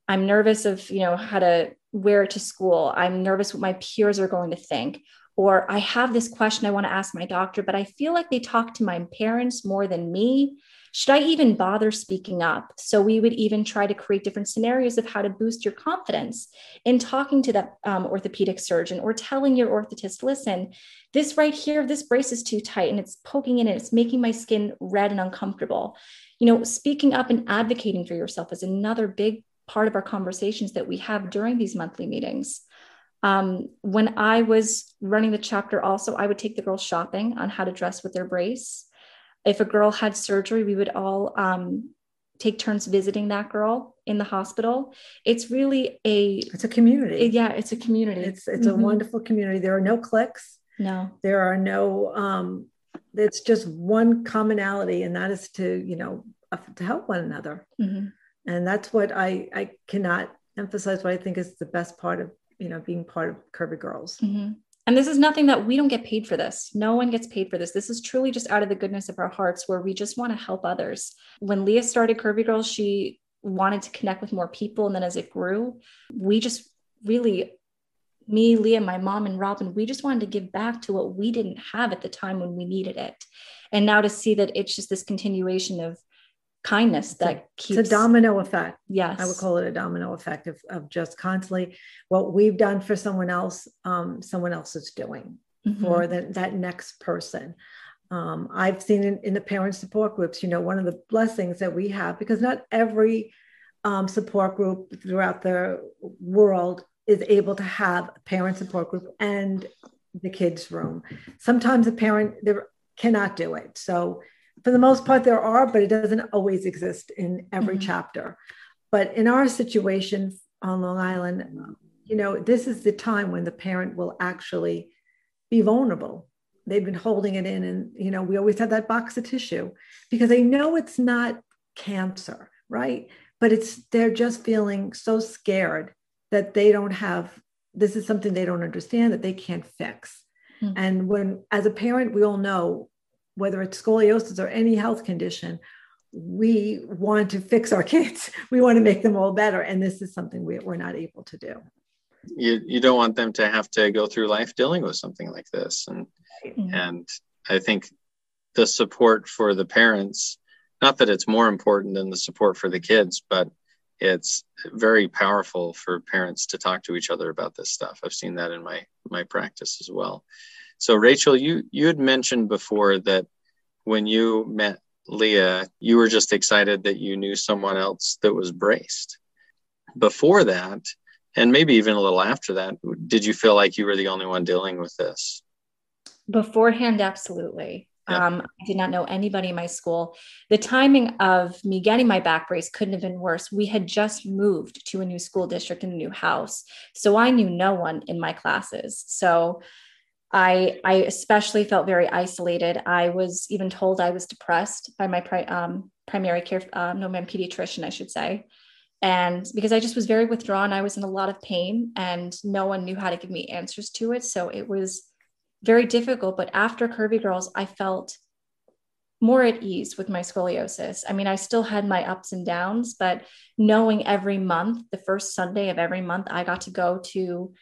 D: I'm nervous of, you know, how to wear it to school. I'm nervous what my peers are going to think. Or I have this question I want to ask my doctor, but I feel like they talk to my parents more than me should I even bother speaking up? So we would even try to create different scenarios of how to boost your confidence in talking to that um, orthopedic surgeon or telling your orthotist, listen, this right here, this brace is too tight and it's poking in and it's making my skin red and uncomfortable. You know, speaking up and advocating for yourself is another big part of our conversations that we have during these monthly meetings. Um, when I was running the chapter, also, I would take the girls shopping on how to dress with their brace. If a girl had surgery, we would all um, take turns visiting that girl in the hospital. It's really a
C: it's a community.
D: It, yeah, it's a community.
C: It's it's mm-hmm. a wonderful community. There are no cliques.
D: No.
C: There are no um it's just one commonality and that is to, you know, to help one another. Mm-hmm. And that's what I I cannot emphasize what I think is the best part of, you know, being part of Curvy Girls.
D: Mm-hmm. And this is nothing that we don't get paid for this. No one gets paid for this. This is truly just out of the goodness of our hearts where we just want to help others. When Leah started Curvy Girls, she wanted to connect with more people. And then as it grew, we just really, me, Leah, my mom, and Robin, we just wanted to give back to what we didn't have at the time when we needed it. And now to see that it's just this continuation of kindness that keeps
C: it's a domino effect.
D: Yes
C: i would call it a domino effect of, of just constantly what we've done for someone else um, someone else is doing mm-hmm. for the, that next person. Um, i've seen in, in, the parent support groups you know one of the blessings that we have because not every um, support group throughout the world is able to have a parent support group and the kids room. Sometimes a parent there cannot do it. So for the most part there are but it doesn't always exist in every mm-hmm. chapter but in our situation on long island you know this is the time when the parent will actually be vulnerable they've been holding it in and you know we always have that box of tissue because they know it's not cancer right but it's they're just feeling so scared that they don't have this is something they don't understand that they can't fix mm-hmm. and when as a parent we all know whether it's scoliosis or any health condition, we want to fix our *laughs* kids. We want to make them all better. And this is something we, we're not able to do.
A: You, you don't want them to have to go through life dealing with something like this. And, mm-hmm. and I think the support for the parents, not that it's more important than the support for the kids, but it's very powerful for parents to talk to each other about this stuff. I've seen that in my my practice as well. So Rachel, you you had mentioned before that when you met Leah, you were just excited that you knew someone else that was braced. Before that, and maybe even a little after that, did you feel like you were the only one dealing with this?
D: Beforehand, absolutely. Um, I did not know anybody in my school. The timing of me getting my back brace couldn't have been worse. We had just moved to a new school district and a new house. So I knew no one in my classes. So I I especially felt very isolated. I was even told I was depressed by my pri- um, primary care, uh, no, my pediatrician, I should say, and because I just was very withdrawn, I was in a lot of pain, and no one knew how to give me answers to it. So it was very difficult. But after Curvy Girls, I felt more at ease with my scoliosis. I mean, I still had my ups and downs, but knowing every month, the first Sunday of every month, I got to go to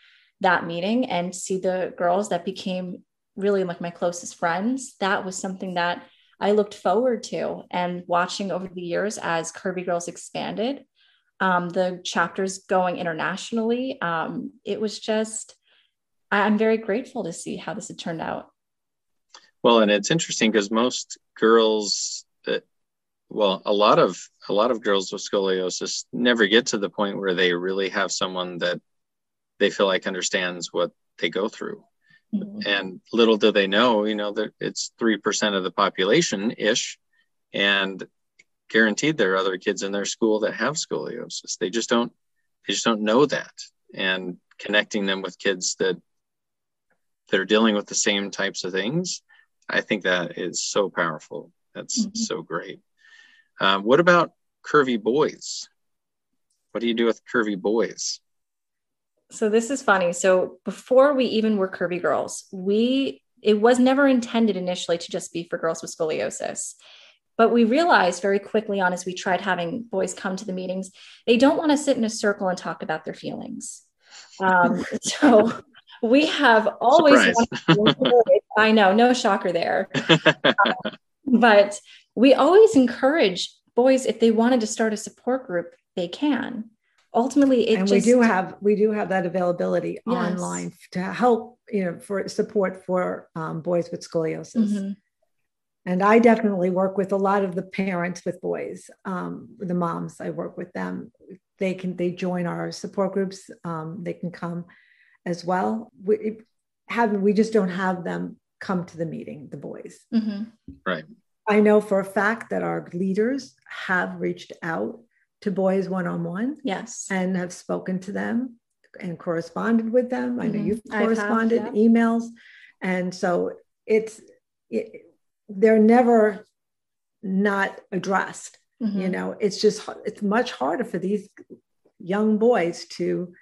D: that meeting and see the girls that became really like my closest friends, that was something that I looked forward to. And watching over the years as Curvy Girls expanded, um, the chapters going internationally, um, it was just, I'm very grateful to see how this had turned out.
A: Well, and it's interesting because most girls that, well, a lot of a lot of girls with scoliosis never get to the point where they really have someone that they feel like understands what they go through. Mm-hmm. And little do they know, you know, that it's 3% of the population ish. And guaranteed there are other kids in their school that have scoliosis. They just don't, they just don't know that. And connecting them with kids that, that are dealing with the same types of things, I think that is so powerful. That's mm-hmm. so great. Um, what about curvy boys? What do you do with curvy boys?
D: so this is funny. So before we even were curvy girls, we it was never intended initially to just be for girls with scoliosis. But we realized very quickly on as we tried having boys come to the meetings, they don't want to sit in a circle and talk about their feelings. Um, *laughs* so we have always *laughs* I know, no shocker there. *laughs* um, but we always encourage boys if they wanted to start a support group, they can ultimately it
C: and just, we do have we do have that availability yes. online to help you know for support for um, boys with scoliosis mm-hmm. and i definitely work with a lot of the parents with boys um, the moms i work with them they can they join our support groups um, they can come as well. We have we just don't have them come to the meeting, the boys.
A: Mm-hmm. Right.
C: I know for a fact that our leaders have reached out to boys one on one.
D: Yes.
C: And have spoken to them and corresponded with them. Mm-hmm. I know mm-hmm. you've corresponded, have, yeah. emails. And so it's, it, they're never not addressed. Mm-hmm. You know, it's just, it's much harder for these young boys to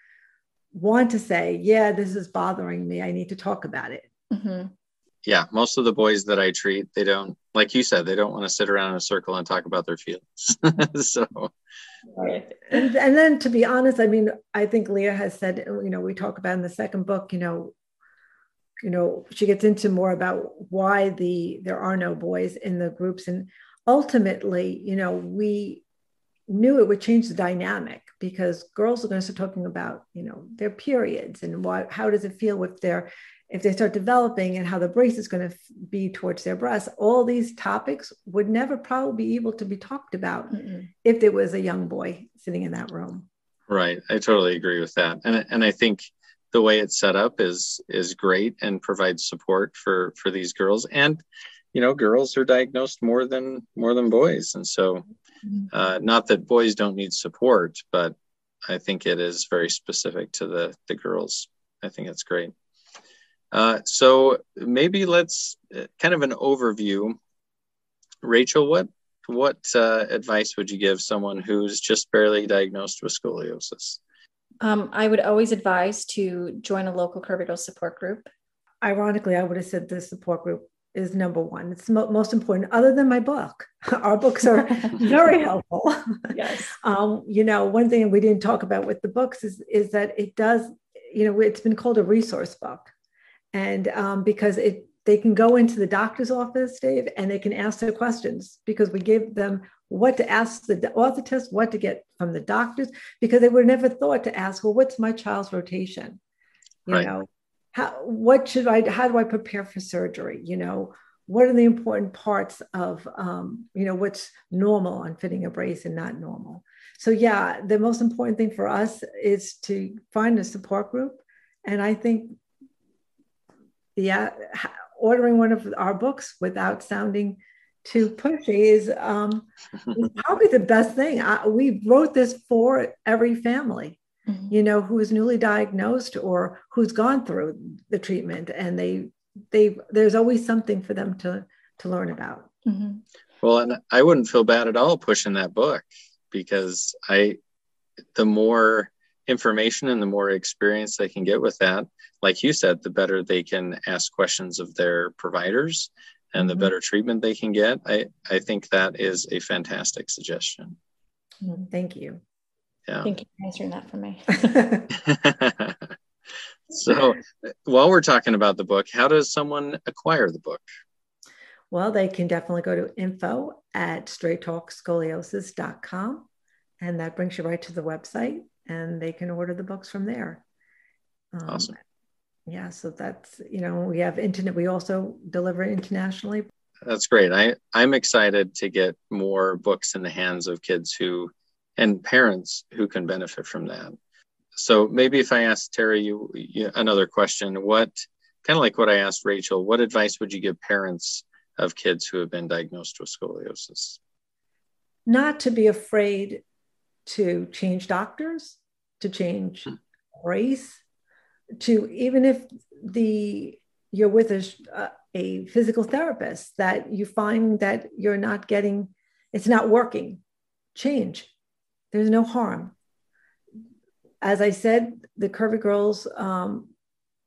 C: want to say, yeah, this is bothering me. I need to talk about it.
A: Mm-hmm. Yeah. Most of the boys that I treat, they don't, like you said, they don't want to sit around in a circle and talk about their feelings. *laughs* so,
C: right. And, and then to be honest, I mean, I think Leah has said, you know, we talk about in the second book, you know, you know, she gets into more about why the there are no boys in the groups. And ultimately, you know, we knew it would change the dynamic because girls are going to start talking about, you know, their periods and what how does it feel if they're if they start developing and how the brace is going to be towards their breasts, all these topics would never probably be able to be talked about Mm-mm. if there was a young boy sitting in that room.
A: Right. I totally agree with that. And, and I think the way it's set up is is great and provides support for for these girls and you know girls are diagnosed more than more than boys and so. Uh, not that boys don't need support but i think it is very specific to the the girls. I think it's great. Uh, so maybe let's uh, kind of an overview. Rachel what what uh, advice would you give someone who's just barely diagnosed with scoliosis?
D: Um, I would always advise to join a local curvature support group.
C: Ironically, I would have said the support group is number one. It's mo- most important, other than my book. *laughs* Our books are *laughs* very helpful.
D: Yes. *laughs*
C: Um, you know, one thing we didn't talk about with the books is is that it does. You know, it's been called a resource book, and um, because it they can go into the doctor's office, Dave, and they can ask their questions because we give them what to ask the orthotist, what to get from the doctors, because they were never thought to ask, well, what's my child's rotation? You right. know, how what should I how do I prepare for surgery? You know, what are the important parts of um, you know what's normal on fitting a brace and not normal? So yeah, the most important thing for us is to find a support group. And I think yeah, ordering one of our books without sounding to pushy is, um, is *laughs* probably the best thing. I, we wrote this for every family, mm-hmm. you know, who is newly diagnosed or who's gone through the treatment, and they they there's always something for them to to learn about.
A: Mm-hmm. Well, and I wouldn't feel bad at all pushing that book because I, the more information and the more experience they can get with that, like you said, the better they can ask questions of their providers and the mm-hmm. better treatment they can get. I, I think that is a fantastic suggestion.
C: Mm, thank you.
A: Yeah.
D: Thank you for answering that for me. *laughs* *laughs*
A: so, while we're talking about the book, how does someone acquire the book?
C: Well, they can definitely go to info at straighttalkscoliosis.com, and that brings you right to the website, and they can order the books from there.
A: Um, awesome
C: yeah so that's you know we have internet we also deliver internationally
A: that's great i i'm excited to get more books in the hands of kids who and parents who can benefit from that. So maybe if i ask terry you, you another question what kind of like what i asked rachel what advice would you give parents of kids who have been diagnosed with scoliosis?
C: Not to be afraid to change doctors to change hmm. race to even if the you're with a, a physical therapist that you find that you're not getting it's not working. Change there's no harm. As i said the curvy girls um,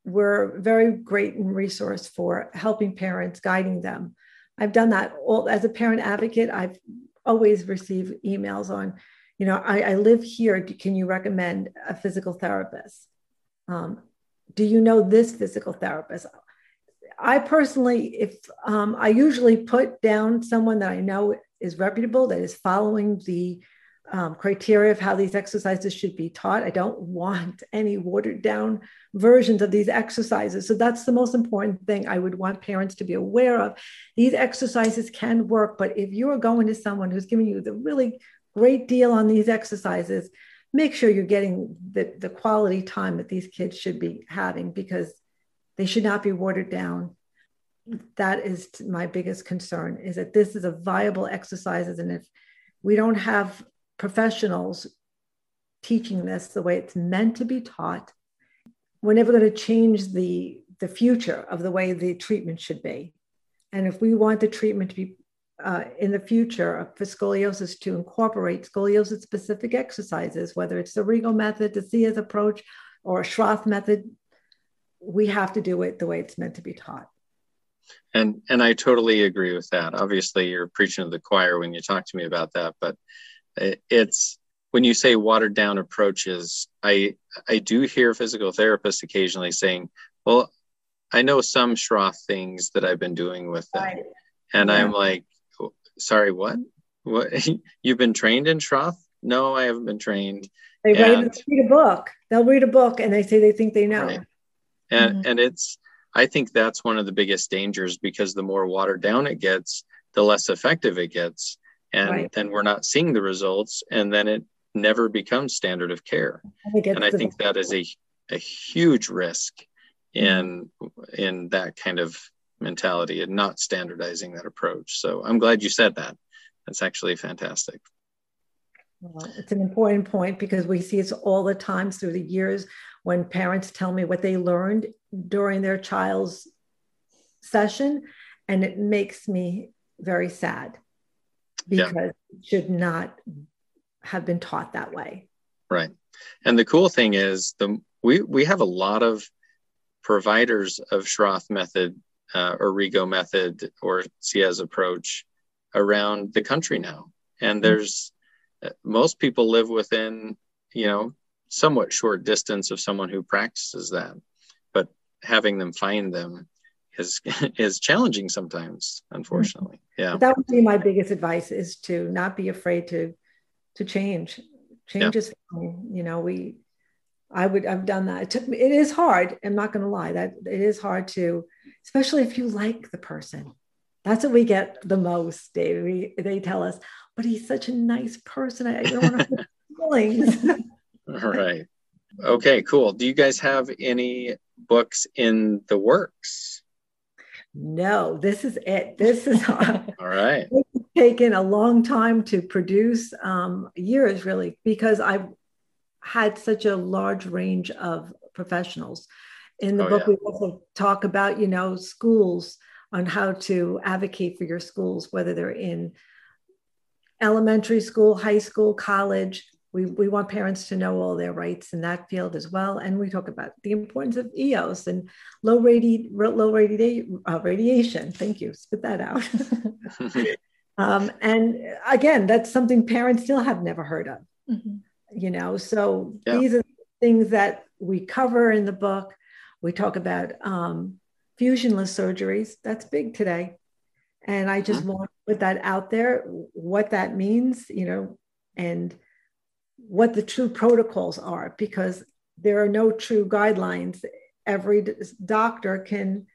C: were very great in resource for helping parents guiding them. I've done that all as a parent advocate i've always received emails on you know i, I live here. Can you recommend a physical therapist? Um, do you know this physical therapist? I personally, if um, I usually put down someone that I know is reputable, that is following the um, criteria of how these exercises should be taught. I don't want any watered down versions of these exercises. So that's the most important thing I would want parents to be aware of. These exercises can work, but if you are going to someone who's giving you the really great deal on these exercises, make sure you're getting the, the quality time that these kids should be having because they should not be watered down. That is my biggest concern is that this is a viable exercise. And if we don't have professionals teaching this the way it's meant to be taught, we're never going to change the, the future of the way the treatment should be. And if we want the treatment to be uh, in the future for scoliosis to incorporate scoliosis specific exercises, whether it's the Rigo method, the SEAS approach, or a Schroth method, we have to do it the way it's meant to be taught.
A: And and I totally agree with that. Obviously, you're preaching to the choir when you talk to me about that, but it's when you say watered down approaches, I I do hear physical therapists occasionally saying, "Well, I know some Schroth things that I've been doing with them," right. and yeah. I'm like, sorry, what? What? *laughs* You've been trained in Schroth? No, I haven't been trained.
C: They and, read a book. They'll read a book and they say they think they know. Right.
A: And mm-hmm. and it's I think that's one of the biggest dangers because the more watered down it gets, the less effective it gets. And right. then we're not seeing the results and then it never becomes standard of care. And I think that is a, a huge risk in in that kind of mentality and not standardizing that approach. So I'm glad you said that. That's actually fantastic.
C: Well, it's an important point because we see it all the time through the years when parents tell me what they learned during their child's session, and it makes me very sad because yeah. it should not have been taught that way.
A: Right. And the cool thing is the we we have a lot of providers of Schroth method uh, or Rigo method or SEAS approach around the country now. And mm-hmm. there's uh, most people live within, you know, somewhat short distance of someone who practices that, but having them find them is *laughs* is challenging sometimes, unfortunately. Mm-hmm. Yeah,
C: that would be my biggest advice: is to not be afraid to to change. Change yeah. is, you know, we. I would. I've done that. It took me. It is hard. I'm not going to lie. That it is hard to especially if you like the person. That's what we get the most, Dave. We, they tell us, but he's such a nice person. I don't want to hurt feelings.
A: All *laughs* right. Okay, cool. Do you guys have any books in the works?
C: No, this is it. This is *laughs*
A: all right. *laughs*
C: It's taken a long time to produce, um, years really, because I've had such a large range of professionals in the oh, book yeah. we also talk about you know schools on how to advocate for your schools whether they're in elementary school high school college we, we want parents to know all their rights in that field as well and we talk about the importance of EOS and low radi- low radi- uh, radiation thank you spit that out *laughs* *laughs* um, and again that's something parents still have never heard of mm-hmm. you know so yeah. these are things that we cover in the book we talk about um, fusionless surgeries. That's big today. And I just mm-hmm. want to put that out there, what that means, you know, and what the true protocols are, because there are no true guidelines. Every doctor can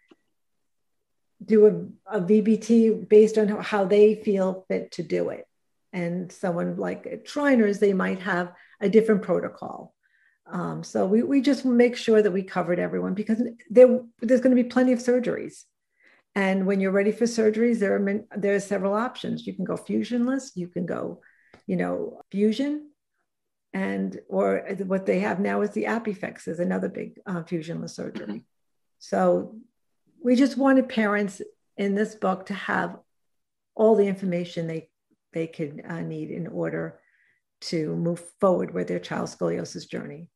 C: do a, a VBT based on how they feel fit to do it. And someone like at Shriners, they might have a different protocol. Um, so we, we just make sure that we covered everyone because there, there's going to be plenty of surgeries. And when you're ready for surgeries, there are there are several options. You can go fusionless, you can go, you know, fusion, and or what they have now is the Apifix is another big uh, fusionless surgery. Mm-hmm. So we just wanted parents in this book to have all the information they they could uh, need in order to move forward with their child's scoliosis journey.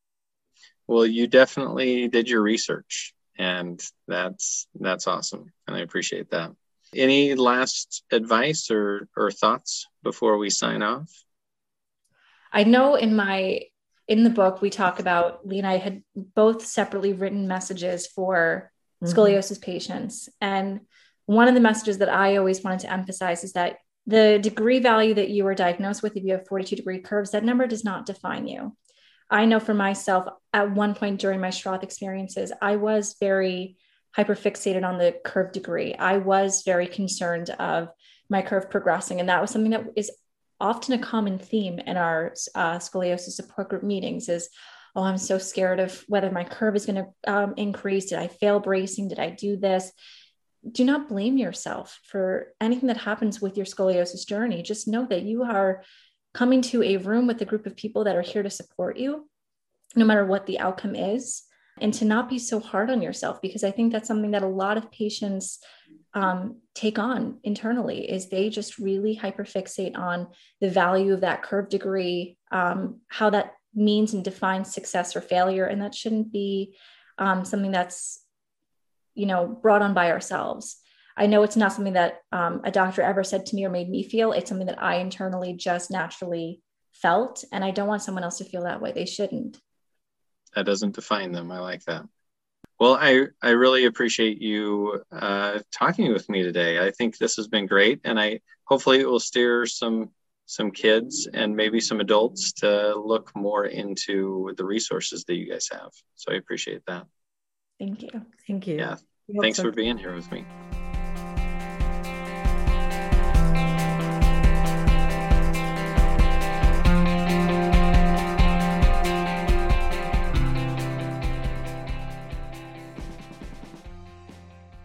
A: Well, you definitely did your research, and that's that's awesome, and I appreciate that. Any last advice or or thoughts before we sign off?
D: I know in my in the book we talk about Leah and I had both separately written messages for mm-hmm. scoliosis patients, and one of the messages that I always wanted to emphasize is that the degree value that you were diagnosed with, if you have 42 degree curves, that number does not define you. I know for myself, at one point during my Schroth experiences, I was very hyperfixated on the curve degree. I was very concerned of my curve progressing. And that was something that is often a common theme in our uh, scoliosis support group meetings is oh i'm so scared of whether my curve is going to um, increase. Did i fail bracing? Did i do this? Do not blame yourself for anything that happens with your scoliosis journey. Just know that you are coming to a room with a group of people that are here to support you no matter what the outcome is and to not be so hard on yourself because i think that's something that a lot of patients um, take on internally is they just really hyperfixate on the value of that curve degree um, how that means and defines success or failure. And that shouldn't be um, something that's you know brought on by ourselves. I know it's not something that um, a doctor ever said to me or made me feel. It's something that i internally just naturally felt. And i don't want someone else to feel that way. They shouldn't.
A: That doesn't define them. I like that well, I, I really appreciate you uh, talking with me today. I think this has been great, and I hopefully it will steer some some kids and maybe some adults to look more into the resources that you guys have. So I appreciate that.
D: Thank you.
C: Thank you.
A: Yeah. Thanks so. for being here with me.